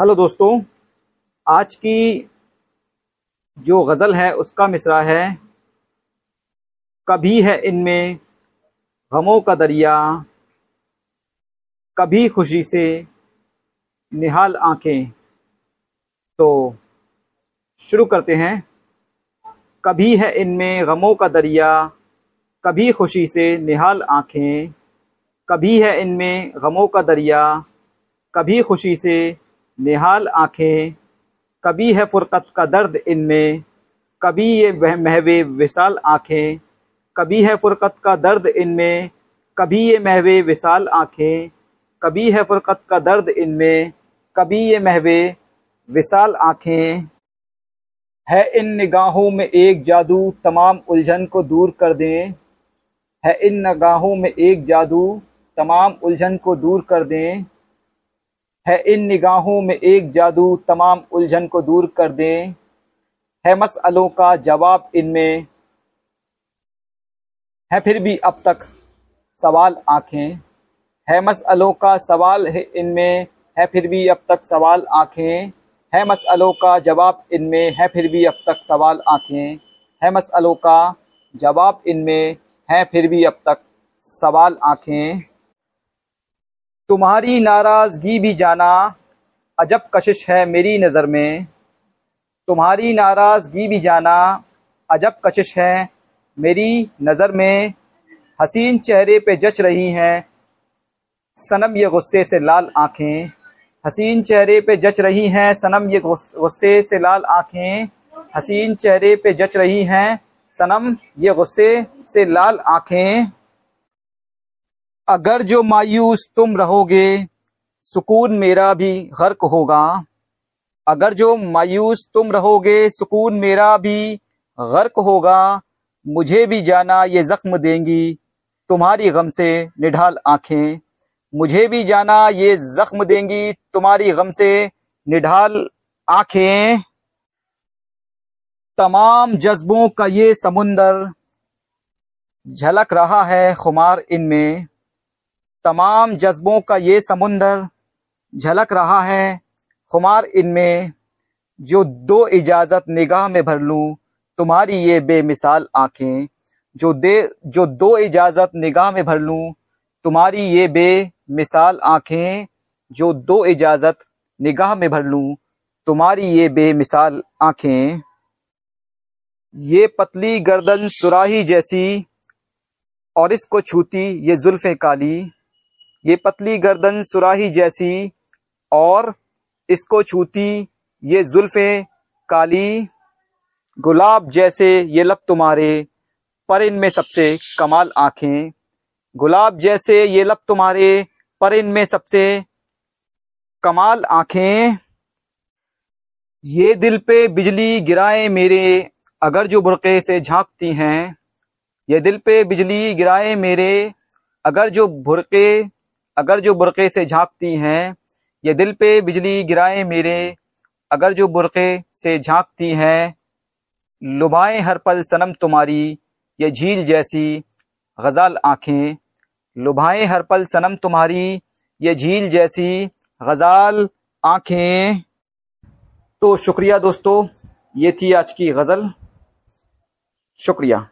Hello दोस्तों, आज की जो गज़ल है, उसका मिसरा है, कभी है इनमें गमों का दरिया, कभी खुशी से निहाल आँखें। तो शुरू करते हैं। कभी है इनमें गमों का दरिया, कभी खुशी से निहाल आँखें। कभी है इनमें गमों का दरिया, कभी खुशी से निहाल आँखें, कभी है फ़ुरक़त का दर्द इनमें, कभी ये महवे विशाल आँखें, कभी है फ़ुरक़त का दर्द इनमें, कभी ये महवे विशाल आँखें, कभी है फ़ुरक़त का दर्द इनमें, कभी ये महवे विशाल आँखें। है इन निगाहों में एक जादू, तमाम उलझन को दूर कर दें। है इन निगाहों में एक जादू, तमाम उलझन को दूर कर दें। है इन निगाहों में एक जादू तमाम उलझन को दूर कर दें। है मसलों का जवाब इनमें। है फिर भी अब तक सवाल आँखें। है मसलों का सवाल है इनमें। है फिर भी अब तक सवाल आँखें। है मसलों का जवाब इनमें। है फिर भी अब तक सवाल आँखें। है मसलों का जवाब इनमें। है फिर भी अब तक सवाल आँखें। तुम्हारी नाराज़गी भी जाना अजब कशिश है मेरी नज़र में। तुम्हारी नाराज़गी भी जाना अजब कशिश है मेरी नज़र में। हसीन चेहरे पे जच रही हैं, सनम ये गुस्से से लाल आँखें। हसीन चेहरे पे जच रही हैं, सनम ये गुस्से से लाल आँखें। हसीन चेहरे पे जच रही हैं, सनम ये गुस्से से लाल आँखें। अगर जो मायूस तुम रहोगे, सुकून मेरा भी गर्क होगा। अगर जो मायूस तुम रहोगे, सुकून मेरा भी गर्क होगा। मुझे भी जाना ये जख्म देंगी, तुम्हारी गम से निढाल आँखें। मुझे भी जाना ये जख्म देंगी, तुम्हारी गम से निढाल आँखें। तमाम जज्बों का ये समुंदर झलक रहा है खुमार इनमें। तमाम जज्बों का ये समुंदर झलक रहा है। खुमार इनमें, जो दो इजाज़त निगाह में भर लूँ, तुम्हारी ये बेमिसाल आँखें, जो दे, जो दो इजाज़त निगाह में भर लूँ, तुम्हारी ये बेमिसाल आँखें, जो दो इजाज़त निगाह में भर लूँ, तुम्हारी ये बेमिसाल आँखें। ये पतली गर्दन सुराही जैसी और इसको छूती ये जुल्फ़ें काली। ये पतली गर्दन सुराही जैसी और इसको छूती ये जुल्फे काली गुलाब जैसे ये लब तुम्हारे, पर इनमें सबसे कमाल आँखें। गुलाब जैसे ये लब तुम्हारे, पर इनमें सबसे कमाल आँखें। ये दिल पे बिजली गिराए मेरे, अगर जो बुरके से झांकती हैं। ये दिल पे बिजली गिराए मेरे, अगर जो बुरके अगर जो बुरक़े से झांकती हैं, ये दिल पे बिजली गिराए मेरे, अगर जो बुरक़े से झांकती हैं, लुभाएँ हर पल सनम तुम्हारी, ये झील जैसी गज़ाल आँखें, लुभाएँ हर पल सनम तुम्हारी, ये झील जैसी गज़ाल आँखें। तो शुक्रिया दोस्तों, ये थी आज की गज़ल। शुक्रिया।